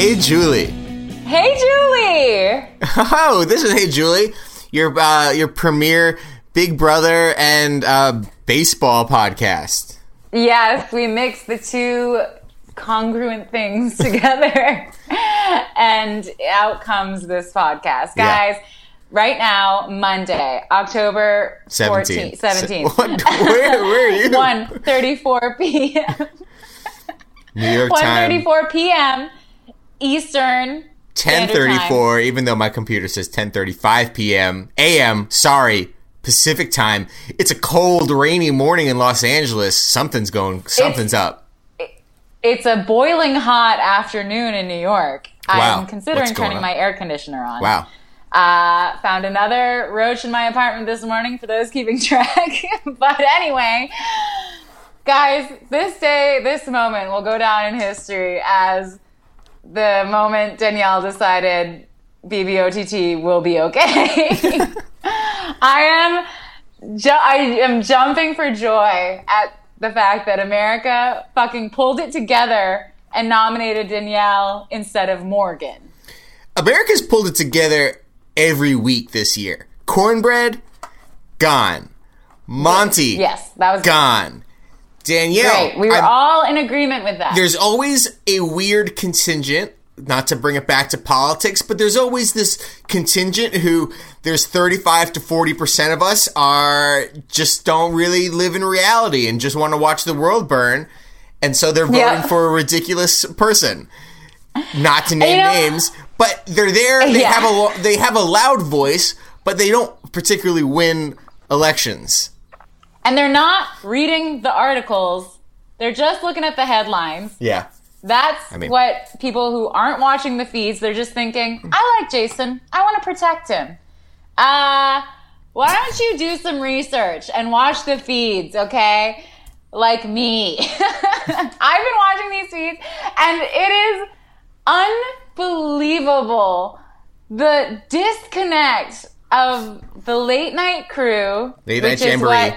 Hey, Julie. Hey, Julie. Oh, this is Hey, Julie, your uh, your premier Big Brother and uh, baseball podcast. Yes, we mix the two congruent things together, and out comes this podcast, Yeah. guys. Right now, Monday, October 17. 14th, 17th. What? Where, where are you? 1.34 p.m. New York time. 1.34 p.m. Eastern 10:34. Even though my computer says 10:35 p.m. a.m. Sorry, Pacific time. It's a cold, rainy morning in Los Angeles. Something's going. Something's up. It's a boiling hot afternoon in New York. Wow. I'm considering turning on? my air conditioner on. Wow. Uh, found another roach in my apartment this morning for those keeping track. but anyway, guys, this day, this moment will go down in history as the moment Danielle decided BBOTT will be okay. I am, ju- I am jumping for joy at the fact that America fucking pulled it together and nominated Danielle instead of Morgan. America's pulled it together every week this year. Cornbread, gone. Monty, Yes, that was gone. Danielle, Great. We were I'm- all in agreement with that. there's always a weird contingent not to bring it back to politics but there's always this contingent who there's 35 to 40% of us are just don't really live in reality and just want to watch the world burn and so they're voting Yeah. for a ridiculous person not to name You know- names but they're there they Yeah. have a they have a loud voice but they don't particularly win elections and they're not reading the articles. They're just looking at the headlines. yeah That's mean- what people who aren't watching the feeds, they're just thinking, I like Jason. I want to protect him. Uh, why don't you do some research and watch the feeds, okay? Like me. I've been watching these feeds and it is unbelievable the disconnect of the late night crew. Late Night Jamboree.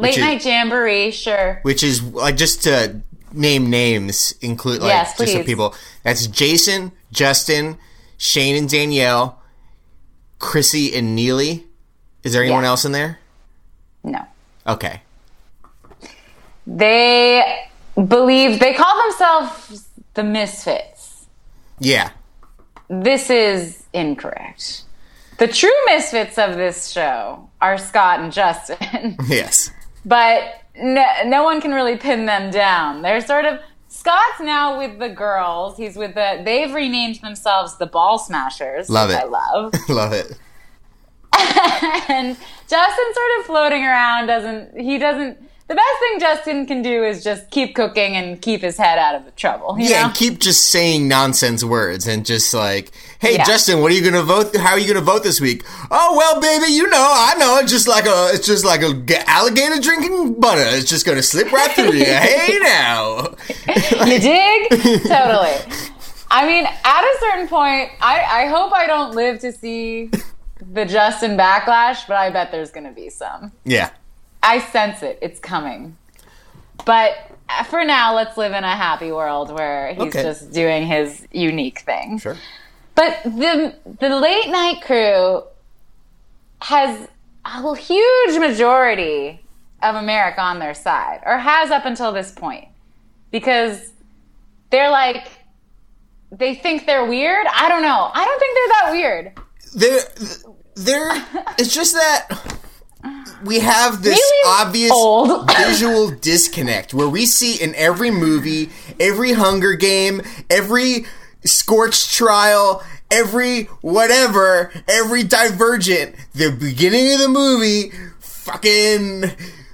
Late is- night jamboree, sure. which is like just to name names, include like Yes, just so please. people. That's Jason, Justin, Shane, and Danielle, Chrissy and Neely. Is there anyone Yeah. else in there? No. Okay, They believe they call themselves the misfits. yeah, This is incorrect. The true misfits of this show are Scott and Justin, yes, but no, no one can really pin them down. They're sort of Scott's now with the girls. He's with the. They've renamed themselves the Ball Smashers. Love it. I love. love it. and Justin's sort of floating around. Doesn't he? Doesn't. The best thing Justin can do is just keep cooking and keep his head out of the trouble. You Yeah, know? and keep just saying nonsense words and just like, hey, Yeah. Justin, what are you gonna vote? How are you gonna vote this week? Oh well, baby, you know, I know. It's just like a, it's just like a alligator drinking butter. It's just gonna slip right through you. hey now. You dig? totally. I mean, at a certain point, I, I hope I don't live to see the Justin backlash, but I bet there's going to be some. Yeah. I sense it. It's coming. But uh, for now, let's live in a happy world where he's Okay. just doing his unique thing. Sure. But the the late night crew has a huge majority of America on their side, or has up until this point, because they're like they think they're weird. I don't know. I don't think they're that weird. there there it's just that we have this Really obvious old. visual disconnect where we see in every movie every hunger game every scorched trial every whatever every divergent the beginning of the movie fucking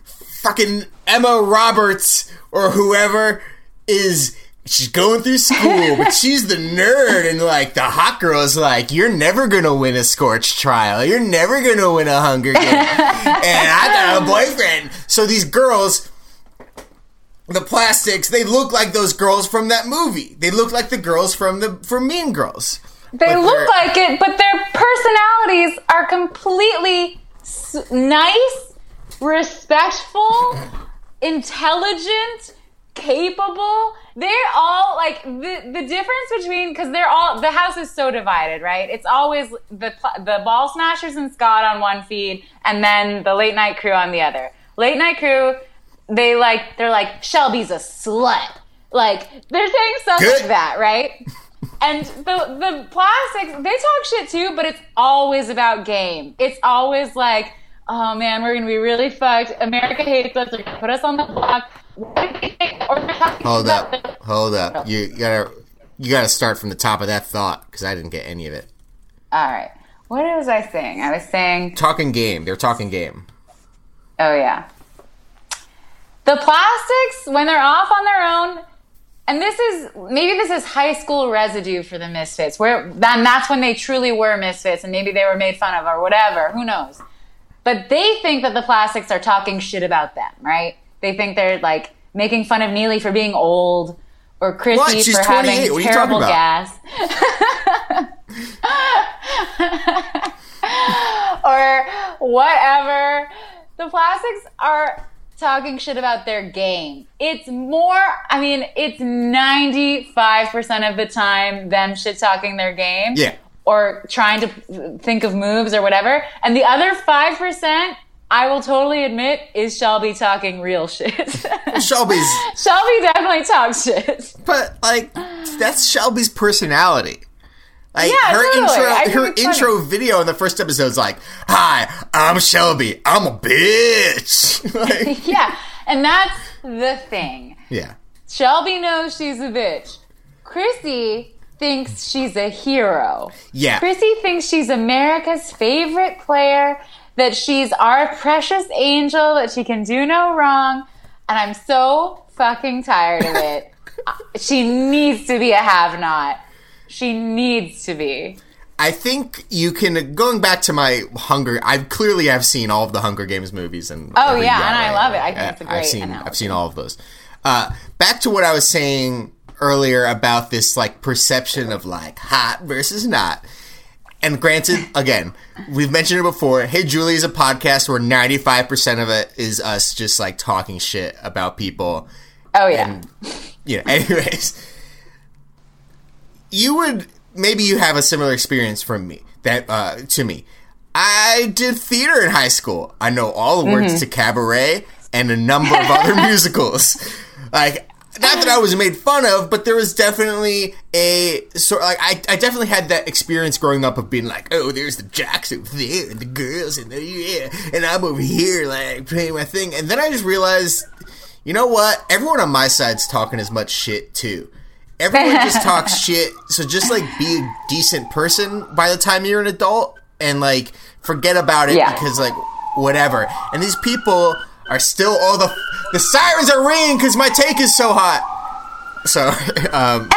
fucking Emma Roberts or whoever is she's going through school, but she's the nerd and like the hot girl is like, You're never gonna win a scorch trial. You're never gonna win a hunger game. and I got a boyfriend. So these girls the plastics, they look like those girls from that movie. They look like the girls from the from Mean Girls. They look like it, but their personalities are completely s- nice, respectful, intelligent, capable. They're all like the the difference between because they're all the house is so divided, right? It's always the the ball smashers and Scott on one feed, and then the late night crew on the other. Late night crew, they like they're like Shelby's a slut. Like they're saying stuff Good. like that, right? And the the plastics, they talk shit too, but it's always about game. It's always like, oh man, we're gonna be really fucked. America hates us. They're gonna put us on the block. What do you think? Or they're talking Hold up, hold up. You gotta you gotta start from the top of that thought because I didn't get any of it. All right. What was I saying? I was saying, Talking game. They're talking game. oh yeah. The plastics, when they're off on their own, and this is maybe this is high school residue for the misfits, where then that's when they truly were misfits, and maybe they were made fun of or whatever. Who knows? But they think that the plastics are talking shit about them, right? They think they're like making fun of Neely for being old or Chrissy for having What are you terrible gas. or whatever. The plastics are talking shit about their game. It's more, I mean, it's 95% of the time them shit talking their game. Yeah. Or trying to think of moves or whatever. And the other 5%, I will totally admit, is Shelby talking real shit. Shelby's, Shelby definitely talks shit. but like that's Shelby's personality. Like Yeah, her totally. Intro, her intro video in the first episode is like, "Hi, I'm Shelby. I'm a bitch." like, yeah. And that's the thing. yeah, Shelby knows she's a bitch. Chrissy thinks she's a hero. yeah. Chrissy thinks she's America's favorite player, that she's our precious angel, that she can do no wrong. And I'm so fucking tired of it. she needs to be a have not. She needs to be. I think you can going back to my Hunger. I've clearly I've seen all of the Hunger Games movies and Oh, yeah, and I love it. I think it's a I've great seen I've seen all of those. Uh, back to what I was saying earlier about this like perception of like hot versus not. And granted, again, we've mentioned it before. Hey Julie is a podcast where ninety five percent of it is us just like talking shit about people. Oh, yeah. And you know, anyways, you would maybe you have a similar experience from me that uh, to me. I did theater in high school. I know all the words to Cabaret and a number of other musicals. Like, not that I was made fun of, but there was definitely a sort like I, I definitely had that experience growing up of being like, oh, there's the jacks over there and the girls and the yeah, and I'm over here like playing my thing, and then I just realized, you know what? Everyone on my side's talking as much shit too. Everyone just talks shit, so just like be a decent person by the time you're an adult, and like forget about it Yeah. because like whatever. And these people are still all the the sirens are ringing because my take is so hot. So um,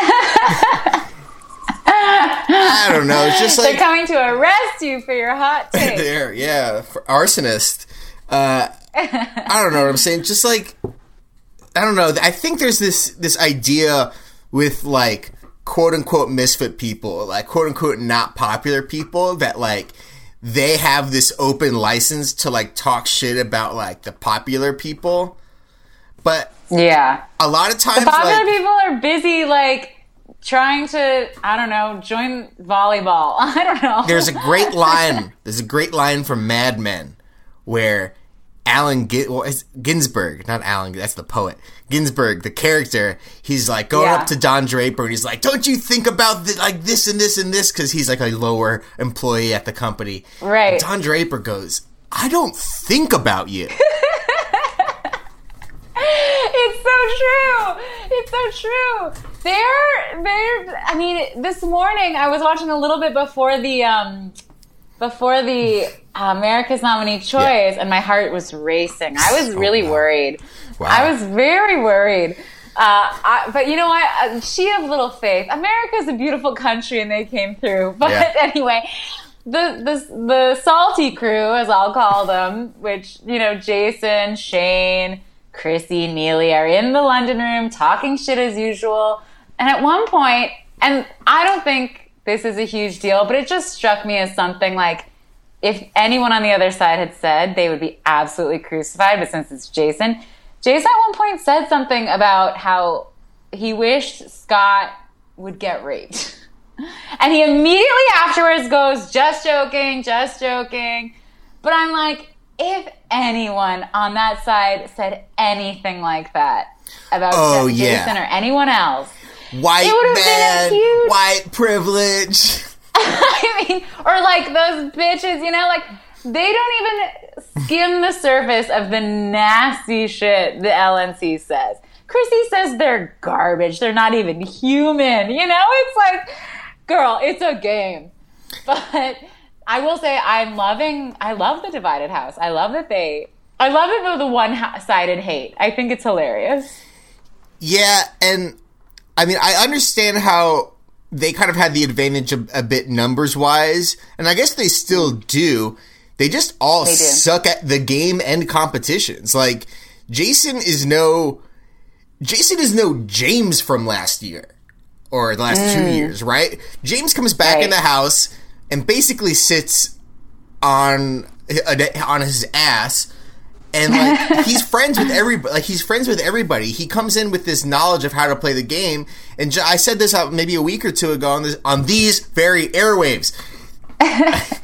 I don't know. It's just like They're coming to arrest you for your hot take. there, yeah, for arsonist. Uh, I don't know what I'm saying. Just like I don't know. I think there's this this idea with like quote unquote misfit people, like quote unquote not popular people that like they have this open license to like talk shit about like the popular people. But yeah. a lot of times Popular like people are busy, like, trying to, I don't know, join volleyball. I don't know. there's a great line. There's a great line from Mad Men where Allen Gin- well, Ginsberg, not Allen, that's the poet. Ginsberg, the character, he's like going Yeah. up to Don Draper and he's like, "Don't you think about th- like this and this and this?" Because he's like a lower employee at the company. Right. And Don Draper goes, "I don't think about you." it's so true. It's so true. They're they're I mean, this morning I was watching a little bit before the um before the uh, America's Nominee Choice and my heart was racing. I was really wow. worried. Wow. I was very worried. Uh, I, but you know what? Uh, she of little faith. America's a beautiful country, and they came through. But Yeah. anyway, the the the salty crew, as I'll call them, which you know, Jason, Shane, Chrissy, Neely are in the London room talking shit as usual. And at one point, and I don't think this is a huge deal, but it just struck me as something like if anyone on the other side had said they would be absolutely crucified, but since it's Jason, Jason at one point said something about how he wished Scott would get raped. And he immediately afterwards goes, just joking, just joking. But I'm like, if anyone on that side said anything like that about Oh, Jason yeah. or anyone else, White It would've been a man, white privilege. I mean, or like those bitches, you know, like they don't even skim the surface of the nasty shit the LNC says. Chrissy says they're garbage. They're not even human. You know, it's like, girl, it's a game. But I will say, I'm loving. I love the divided house. I love that they. I love it though the one-sided hate. I think it's hilarious. Yeah, and I mean, I understand how they kind of had the advantage a, a bit numbers wise, and I guess they still do. They just all They suck at the game and competitions. Like Jason is no Jason is no James from last year or the last two years, right? James comes back in Mm. The house and basically sits on on his ass and like he's friends with everybody like he's friends with everybody. He comes in with this knowledge of how to play the game. And J- i said this out maybe a week or two ago on this on these very airwaves.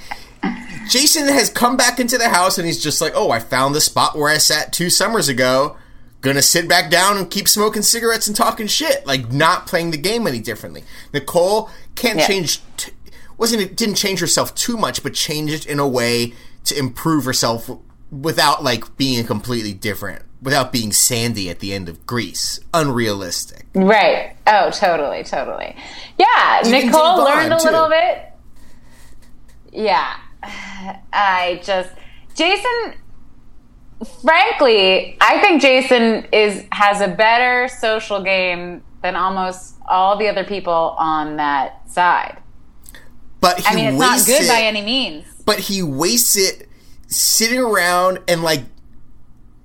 Jason has come back into the house and he's just like oh i found the spot where i sat two summers ago. Gonna sit back down and keep smoking cigarettes and talking shit. Like not playing the game any differently. Nicole can't Yeah. change t- wasn't it didn't change herself too much but changed it in a way to improve herself without like being completely different without being sandy at the end of Grease. unrealistic Right. Oh, totally, totally. Yeah, Even Nicole learned a little too. bit. Yeah. I just Jason frankly, I think Jason is has a better social game than almost all the other people on that side. but he I mean, it's not good it, by any means. but he wastes it sitting around and like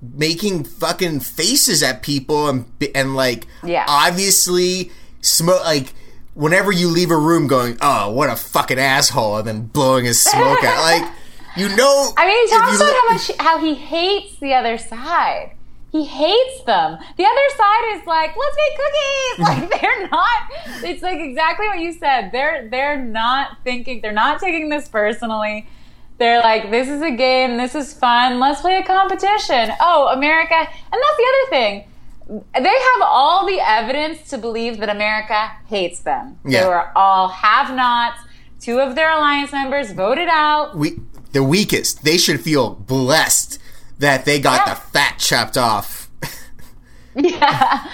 making fucking faces at people and and like Yeah. obviously smoke like whenever you leave a room going oh what a fucking asshole and then blowing his smoke out like you know I mean, he talks about how much how he hates the other side. He hates them. The other side is like, let's make cookies. Like they're not. It's like exactly what you said. They're they're not thinking. They're not taking this personally. They're like, this is a game. This is fun. Let's play a competition. Oh, America. And that's the other thing. They have all the evidence to believe that America hates them. Yeah. They were all have-nots. Two of their alliance members voted out. we the weakest they should feel blessed that they got Yeah. the fat chopped off Yeah.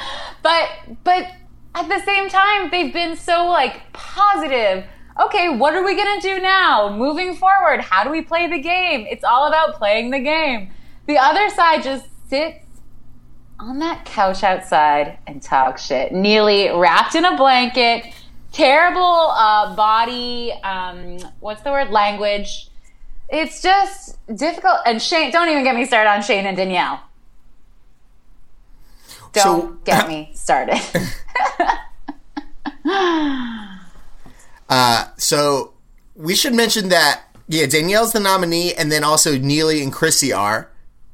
But but at the same time, they've been so like positive. Okay, what are we gonna do now? Moving forward, how do we play the game? It's all about playing the game. The other side just sits on that couch outside and talks shit. Neely wrapped in a blanket, terrible uh, body, um, what's the word? Language. It's just difficult. And Shane, don't even get me started on Shane and Danielle. Don't So- get me started. Uh, so we should mention that yeah, Danielle's the nominee, and then also Neely and Chrissy are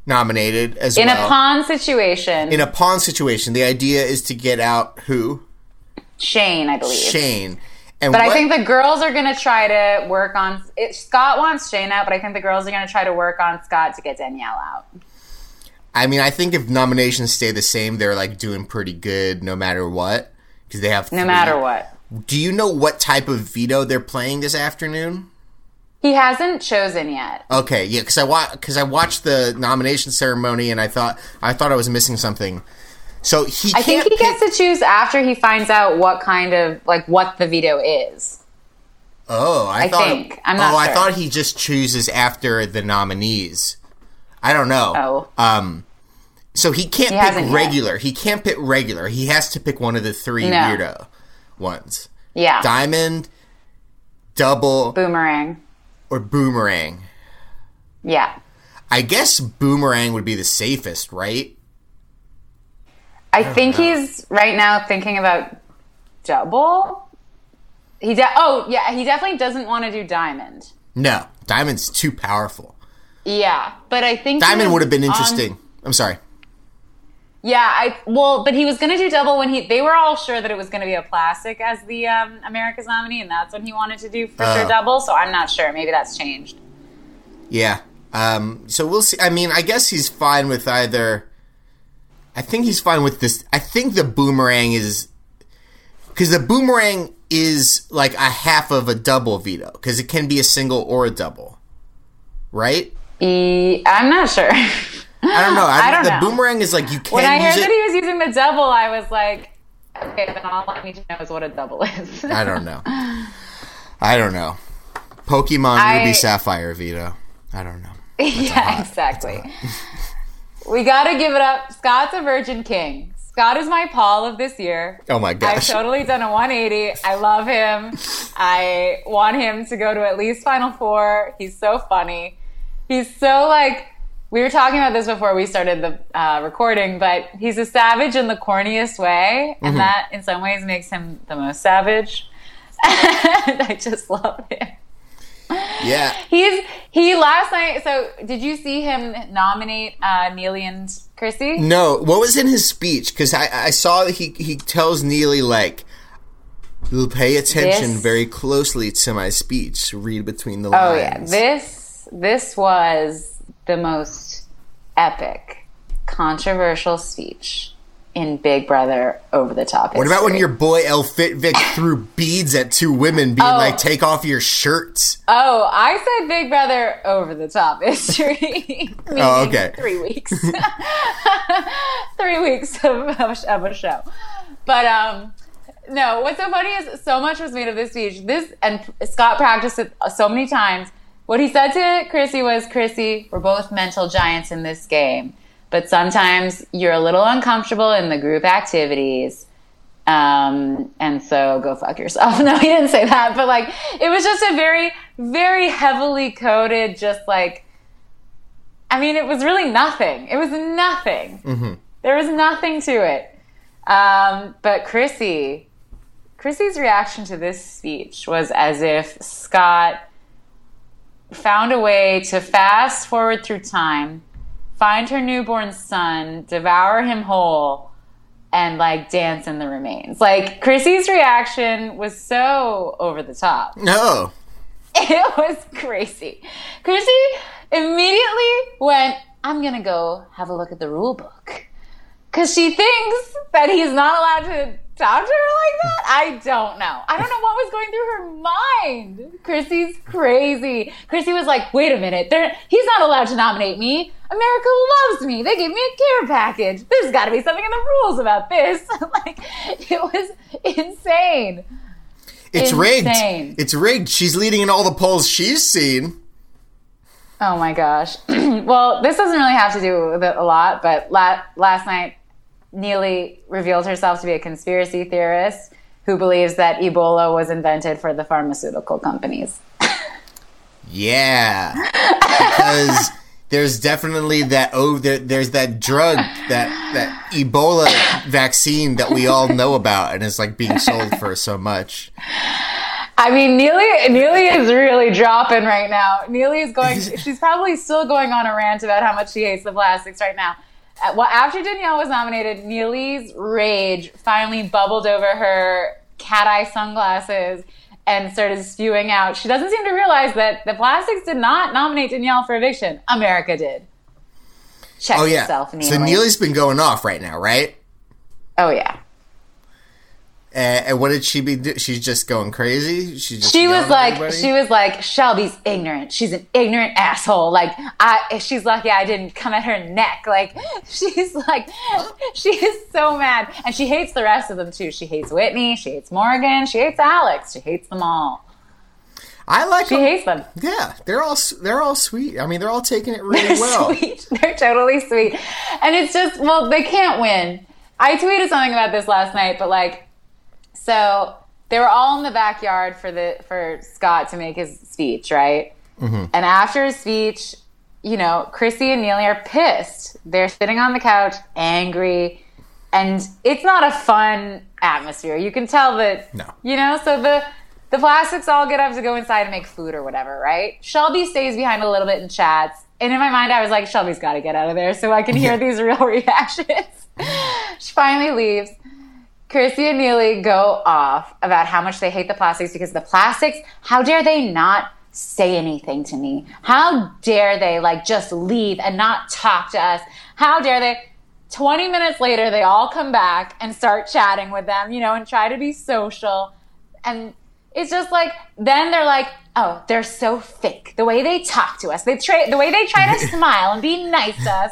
nominated as In well. In a pawn situation, in a pawn situation, the idea is to get out who Shane, I believe. Shane. And But what, I think the girls are going to try to work on. It, Scott wants Shane out, but I think the girls are going to try to work on Scott to get Danielle out. I mean, I think if nominations stay the same, they're like doing pretty good no matter what because they have No three. matter what. Do you know what type of veto they're playing this afternoon? He hasn't chosen yet. Okay, yeah, because I wa- cause I watched the nomination ceremony and I thought I thought I was missing something. So he I think he gets to choose after he finds out what kind of like what the veto is. Oh, I, I thought. think. I'm not oh, I thought he just chooses after the nominees. I don't know. Oh. Um, so he can't He pick yet. regular. He can't pick regular. He has to pick one of the three No. weirdo ones: Yeah. diamond, double, Boomerang. or boomerang. Yeah. I guess boomerang would be the safest, right? I think he's right now thinking about double. He de- oh yeah, he definitely doesn't want to do diamond. No, diamond's too powerful. Yeah, but I think Diamond would have been on- interesting. I'm sorry. Yeah, I well, but he was going to do double when he. They were all sure that it was going to be a plastic as the um, America's nominee, and that's when he wanted to do for sure Oh. double. So I'm not sure. Maybe that's changed. Yeah. Um, so we'll see. I mean, I guess he's fine with either. I think he's fine with this. I think the boomerang is because the boomerang is like a half of a double veto because it can be a single or a double, right? E- I'm not sure. I don't know. I, I don't the know. boomerang is like you can when I heard it. that he was using the double, I was like, okay, then all I need to know is what a double is. I don't know. I don't know. Pokemon I- Ruby Sapphire veto. I don't know. yeah, exactly. we got to give it up. Scott's a virgin king. Scott is my Paul of this year. Oh my gosh. I've totally done a 180. I love him. I want him to go to at least Final Four. He's so funny. He's so like. We were talking about this before we started the uh, recording, but he's a savage in the corniest way, Mm-hmm. and that in some ways makes him the most savage. and I just love him. yeah. He's he last night. So did you see him nominate uh, Neely and Chrissy? No, what was in his speech? Because I, I saw that he he tells Neely like, "You'll pay attention This- very closely to my speech. Read between the lines. Oh yeah, this this was the most epic, controversial speech in Big Brother over the top. what about when your boy El Fitvic threw beads at two women, being Oh. like, "Take off your shirts"? Oh, I said Big Brother over the top history. Oh, okay. Three weeks. Three weeks of, of, a- of a show. But um, no, what's so funny is so much was made of this speech. This and Scott practiced it so many times. What he said to Chrissy was, "Chrissy, we're both mental giants in this game, but sometimes you're a little uncomfortable in the group activities." Um, and so go fuck yourself. No, he didn't say that, but like it was just a very, very heavily coded, just like I mean, it was really nothing. It was nothing. There was nothing to it. Um, but Chrissy, Chrissy's reaction to this speech was as if Scott found a way to fast forward through time, find her newborn son, devour him whole, and like dance in the remains. Like Chrissy's reaction was so over the top. No. It was crazy. Chrissy immediately went, I'm going to go have a look at the rule book. Because she thinks that he's not allowed to to her like that. I don't know. I don't know what was going through her mind. Chrissy's crazy. Chrissy was like, wait a minute. They're, he's not allowed to nominate me. America loves me. They gave me a care package. There's got to be something in the rules about this. like, it was insane. It's Insane. rigged. It's rigged. She's leading in all the polls she's seen. Oh my gosh. well, this doesn't really have to do with it a lot, but la- last night, Neely revealed herself to be a conspiracy theorist who believes that Ebola was invented for the pharmaceutical companies. Yeah. because there's definitely that oh there, there's that drug that that Ebola vaccine that we all know about and it's like being sold for so much. I mean, Neely, Neely is really dropping right now. Neely is going, she's probably still going on a rant about how much she hates the plastics right now. Uh, Well, after Danielle was nominated, Neely's rage finally bubbled over her cat eye sunglasses and started spewing out. She doesn't seem to realize that the plastics did not nominate Danielle for eviction. America did. Check Oh yeah. yourself, Neely. So Neely's been going off right now, right? Oh, yeah. And, and what did she be? Do- She's just going crazy. She's just she was like everybody? she was like shelby's ignorant she's an ignorant asshole like i she's lucky i didn't come at her neck like she's like she is so mad and she hates the rest of them too she hates whitney she hates morgan she hates alex she hates them all I like. she them. hates them Yeah, they're all they're all sweet. I mean, they're all taking it really they're well. sweet they're totally sweet and it's just well they can't win i tweeted something about this last night but like so they were all in the backyard for the for Scott to make his speech, right? Mm-hmm. And after his speech, you know, Chrissy and Neely are pissed. They're sitting on the couch, angry, and it's not a fun atmosphere. You can tell that, No. you know. So the the plastics all get up to go inside and make food or whatever, right? Shelby stays behind a little bit and chats. And in my mind, I was like, Shelby's got to get out of there so I can hear these real reactions. she finally leaves. Chrissy and Neely go off about how much they hate the plastics because the plastics, how dare they not say anything to me? How dare they like just leave and not talk to us? How dare they? 20 minutes later, they all come back and start chatting with them, you know, and try to be social. And it's just like, then they're like, oh, they're so fake. The way they talk to us, they try, the way they try to smile and be nice to us.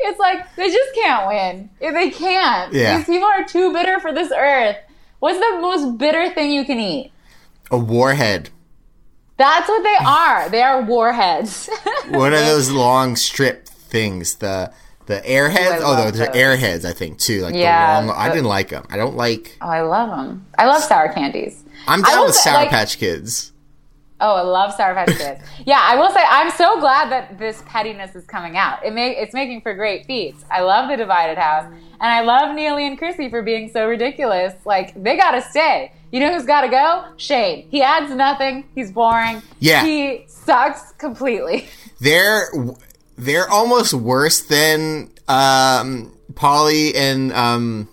It's like, they just can't win. They can't. Yeah. These people are too bitter for this earth. What's the most bitter thing you can eat? A warhead. That's what they are. They are warheads. What are those long strip things? The the airheads. Oh, love they're airheads. I think too. Like Yeah, the long. I didn't like them. I don't like. oh, I love them. I love sour candies. I'm down with say, Sour like- Patch Kids. Oh, I love Sour Patch Kids. yeah, I will say I'm so glad that this pettiness is coming out. It may, it's making for great feats. I love the divided house, and I love Neely and Chrissy for being so ridiculous. Like they gotta stay. You know who's gotta go? Shane. He adds nothing. He's boring. Yeah. He sucks completely. They're they're almost worse than um, Polly and um,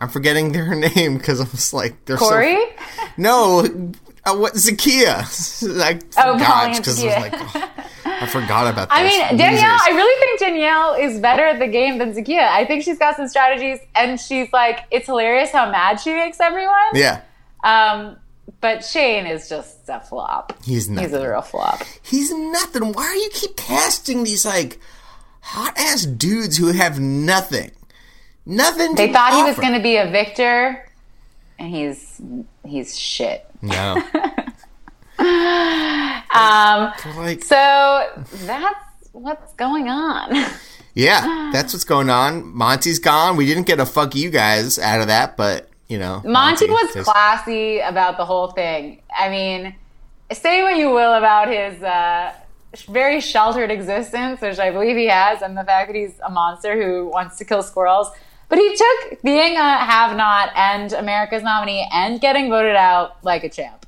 I'm forgetting their name because I'm just like they're Corey. so no. Uh, what Zakiyah? like Oh, forgot, Polly and 'cause I was like, oh, I forgot about. That. I mean, Danielle, Losers. I really think Danielle is better at the game than Zakiyah. I think she's got some strategies, and she's like, it's hilarious how mad she makes everyone. yeah, Um, but Shane is just a flop. he's nothing. He's a real flop. He's nothing. Why do you keep casting these like hot ass dudes who have nothing? Nothing. They to thought he was going to be a victor, and he's he's shit. No. Um, like, so that's what's going on. yeah, that's what's going on. Monty's gone. We didn't get a fuck you guys out of that, but you know, Monty was just- classy about the whole thing. I mean, say what you will about his uh, very sheltered existence, which I believe he has, and the fact that he's a monster who wants to kill squirrels. But he took being a have not and America's nominee and getting voted out like a champ.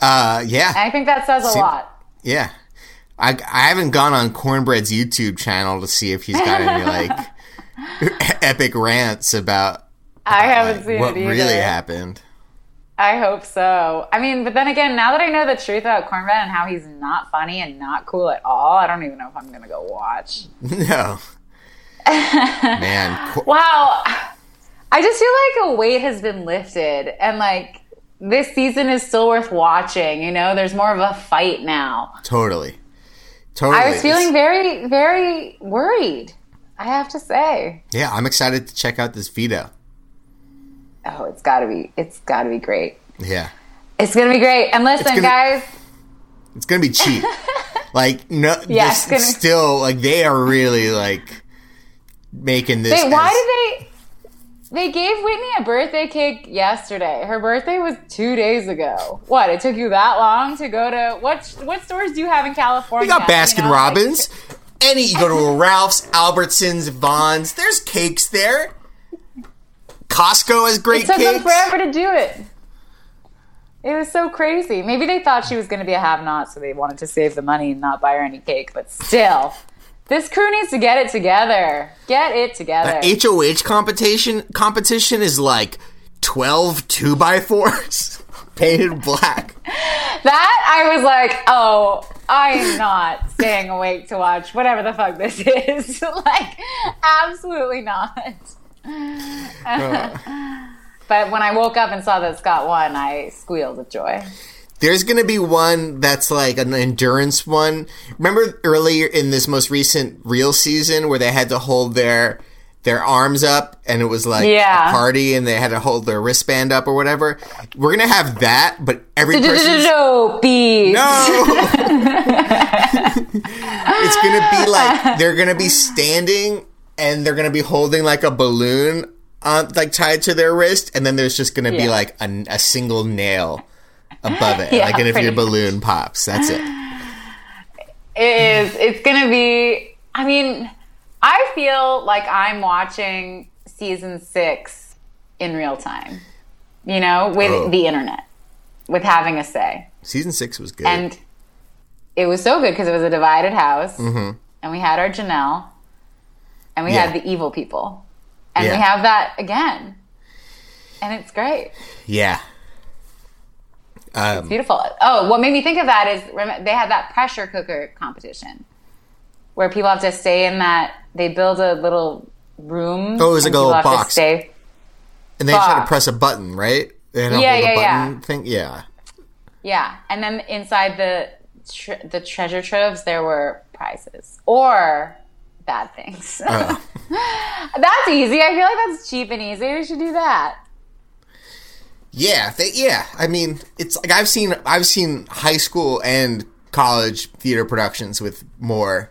Uh, yeah, And I think that says a See- lot. yeah. I I haven't gone on Cornbread's YouTube channel to see if he's got any like epic rants about I haven't like, seen what really happened. I hope so. I mean, but then again, now that I know the truth about Cornbread and how he's not funny and not cool at all, I don't even know if I'm going to go watch. No, man. Wow. I just feel like a weight has been lifted and like this season is still worth watching. You know, there's more of a fight now. Totally. Totally. I was feeling very, very worried. I have to say. Yeah, I'm excited to check out this veto. Oh, it's gotta be, it's gotta be great. Yeah. It's gonna be great. And listen, gonna- guys, It's gonna be cheap. like no Yeah, this- it's gonna- still like they are really like making this Wait, why did they? They gave Whitney a birthday cake yesterday. Her birthday was two days ago. What? It took you that long to go to what? What stores do you have in California? We got You Baskin know, like- Robbins. Any you go to a Ralph's, Albertsons, Vons. There's cakes there. Costco has great it took them forever to do it. It was so crazy. Maybe they thought she was going to be a have-not, so they wanted to save the money and not buy her any cake. But still, this crew needs to get it together. Get it together. HOH competition competition is like 12 2 by 4s painted black. That I was like, oh, I'm not staying awake to watch whatever the fuck this is. like, absolutely not. Uh. but when I woke up and saw that Scott won, I squealed with joy. There's gonna be one that's like an endurance one. Remember earlier in this most recent real season where they had to hold their their arms up and it was like Yeah. a party and they had to hold their wristband up or whatever. We're gonna have that, but every person. No. it's gonna be like they're gonna be standing and they're gonna be holding like a balloon on like tied to their wrist, and then there's just gonna be like a, a single nail above it, Yeah, like and if your balloon pops, that's it. It is. It's going to be. I mean, I feel like I'm watching season six in real time, you know, with Oh. the internet, with having a say. Season six was good. And it was so good because it was a divided house, and we had our Janelle, and we Mm-hmm. Yeah. had the evil people. and Yeah. we have that again, and it's great. Yeah. Um, Beautiful. Oh, what made me think of that is they had that pressure cooker competition where people have to stay in that. They build a little room. Oh, it was like a little box. Stay. and they just had to press a button, right? They had to Yeah, yeah, yeah. thing. Yeah. Yeah, and then inside the tre- the treasure troves there were prizes or bad things. Uh, that's easy. I feel like that's cheap and easy. We should do that. Yeah, they, yeah. I mean, it's like I've seen I've seen high school and college theater productions with more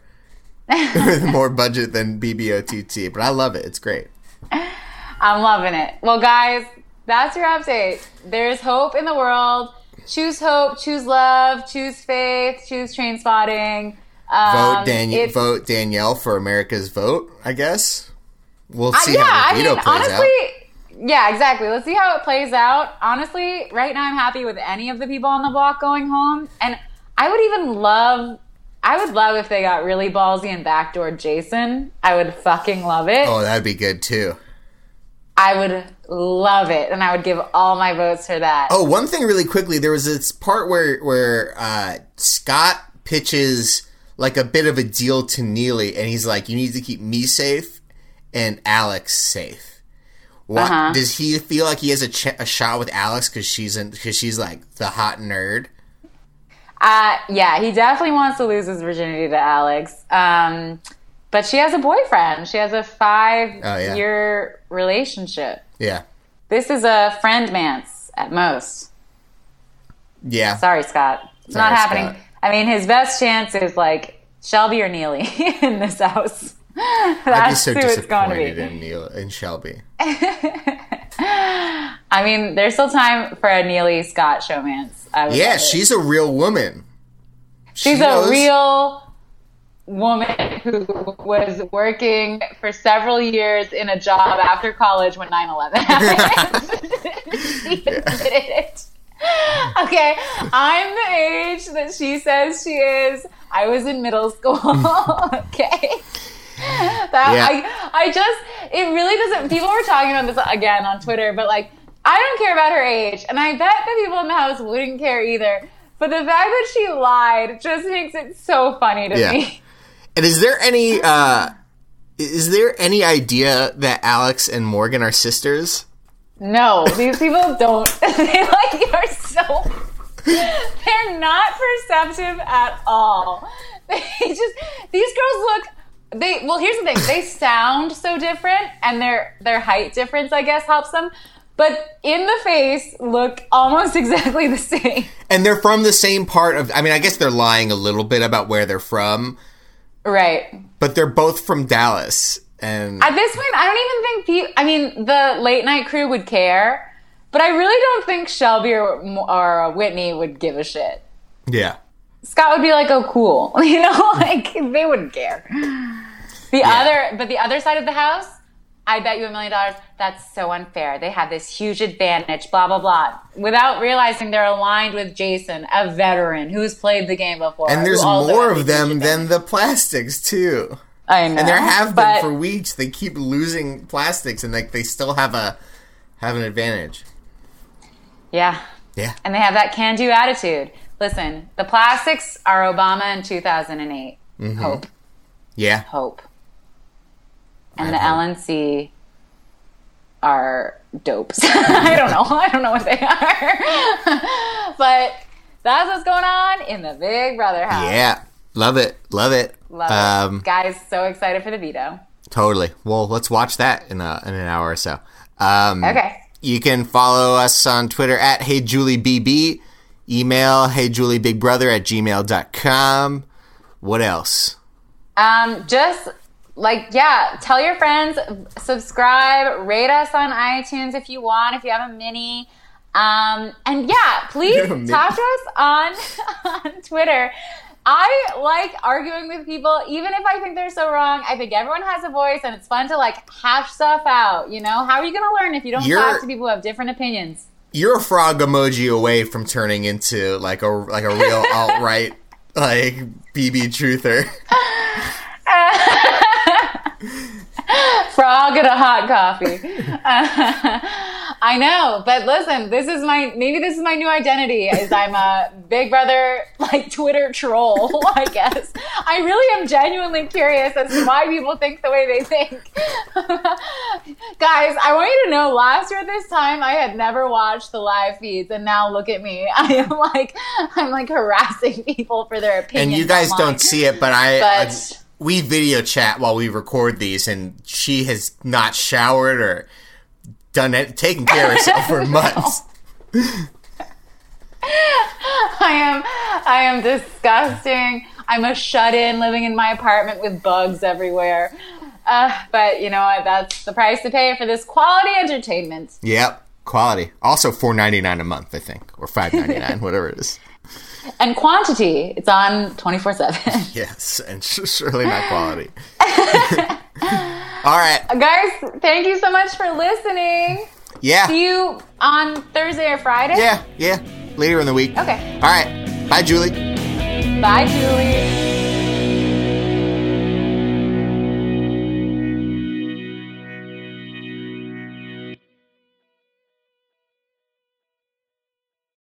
with more budget than BBOTT, but I love it. It's great. I'm loving it. Well, guys, that's your update. There's hope in the world. Choose hope, choose love, choose faith, choose Trainspotting. Um, Vote Danielle. it's- Vote Danielle for America's vote. I guess we'll Uh, see yeah, how I the mean, plays honestly, out. Yeah, exactly. Let's see how it plays out. Honestly, right now I'm happy with any of the people on the block going home, and I would even love. I would love if they got really ballsy and backdoor Jason. I would fucking love it. Oh, that'd be good too. I would love it, and I would give all my votes for that. Oh, one thing really quickly. There was this part where where uh, Scott pitches like a bit of a deal to Neely, and he's like, "You need to keep me safe and Alex safe." Why, Uh-huh. Does he feel like he has a, ch- a shot with Alex because she's because she's like the hot nerd? Uh, yeah, he definitely wants to lose his virginity to Alex. Um, but she has a boyfriend. She has a five Oh, yeah. year relationship. Yeah, This is a friend man's at most. yeah. Sorry, Scott. It's Sorry, not happening. Scott. I mean, his best chance is like Shelby or Neely in this house. I'd be so disappointed in Neil and Shelby. I mean, there's still time for a Neely Scott showmance. Yeah, she's a real woman. She's knows- a real woman who was working for several years in a job after college when 9-11 happened. she admitted it. Okay, I'm the age that she says she is. I was in middle school. okay. That Yeah. I I just it really doesn't people were talking about this again on Twitter, but like I don't care about her age, and I bet the people in the house wouldn't care either. But the fact that she lied just makes it so funny to Yeah. me. And is there any uh is there any idea that Alex and Morgan are sisters? No, these people don't. They like are so. They're not perceptive at all. They just these girls look. They well, here's the thing. They sound so different, and their their height difference, I guess, helps them. But in the face, look almost exactly the same. And they're from the same part of I mean, I guess they're lying a little bit about where they're from, Right. but they're both from Dallas. And At this point, I don't even think people. I mean, the late night crew would care, but I really don't think Shelby or, or Whitney would give a shit. yeah. Scott would be like, "Oh, cool," you know, like they wouldn't care. The other, but the other side of the house, I bet you a million dollars. That's so unfair. They have this huge advantage. Blah blah blah. Without realizing they're aligned with Jason, a veteran who's played the game before. And there's more of them than the plastics too. I know. And there have been for weeks. They keep losing plastics and like they still have a have an advantage. yeah, Yeah. and they have that can-do attitude. Listen, the plastics are Obama in 2008. Mm-hmm. Hope, Yeah. hope, and I the hope. LNC are dopes. I don't know. I don't know what they are, but that's what's going on in the Big Brother house. Yeah. Love it. Love it. Love um it. Guys, so excited for the veto. Totally. Well, let's watch that in a, in an hour or so. Um, Okay. You can follow us on Twitter at HeyJulieBB. Email HeyJulieBigBrother at gmail.com. What else? Um, just like yeah, tell your friends, subscribe, rate us on iTunes if you want, if you have a mini. Um, and yeah, please You have a mini? talk to us on on Twitter. I like arguing with people, even if I think they're so wrong. I think everyone has a voice, and it's fun to like hash stuff out. You know, how are you going to learn if you don't You're- talk to people who have different opinions? You're a frog emoji away from turning into like a like a real alt right like BB truther. frog and a hot coffee. I know, but listen, this is my maybe this is my new identity is I'm a Big Brother like Twitter troll, I guess. I really am genuinely curious as to why people think the way they think. Guys, I want you to know last year at this time I had never watched the live feeds and now look at me. I am like I'm like harassing people for their opinions. And you guys online. don't see it, but I, But- I- we video chat while we record these, and she has not showered or done it, taken care of herself for months. I am I am disgusting. I'm a shut in living in my apartment with bugs everywhere. Uh, but you know what? That's the price to pay for this quality entertainment. Yep, quality. Also, four ninety nine a month, I think, or five ninety nine, whatever it is. And quantity, it's on 24 7. Yes, and surely not quality. All right, Guys, thank you so much for listening. yeah, See you on Thursday or Friday? yeah, yeah. Later in the week. Okay. All right. Bye, Julie. Bye, Julie.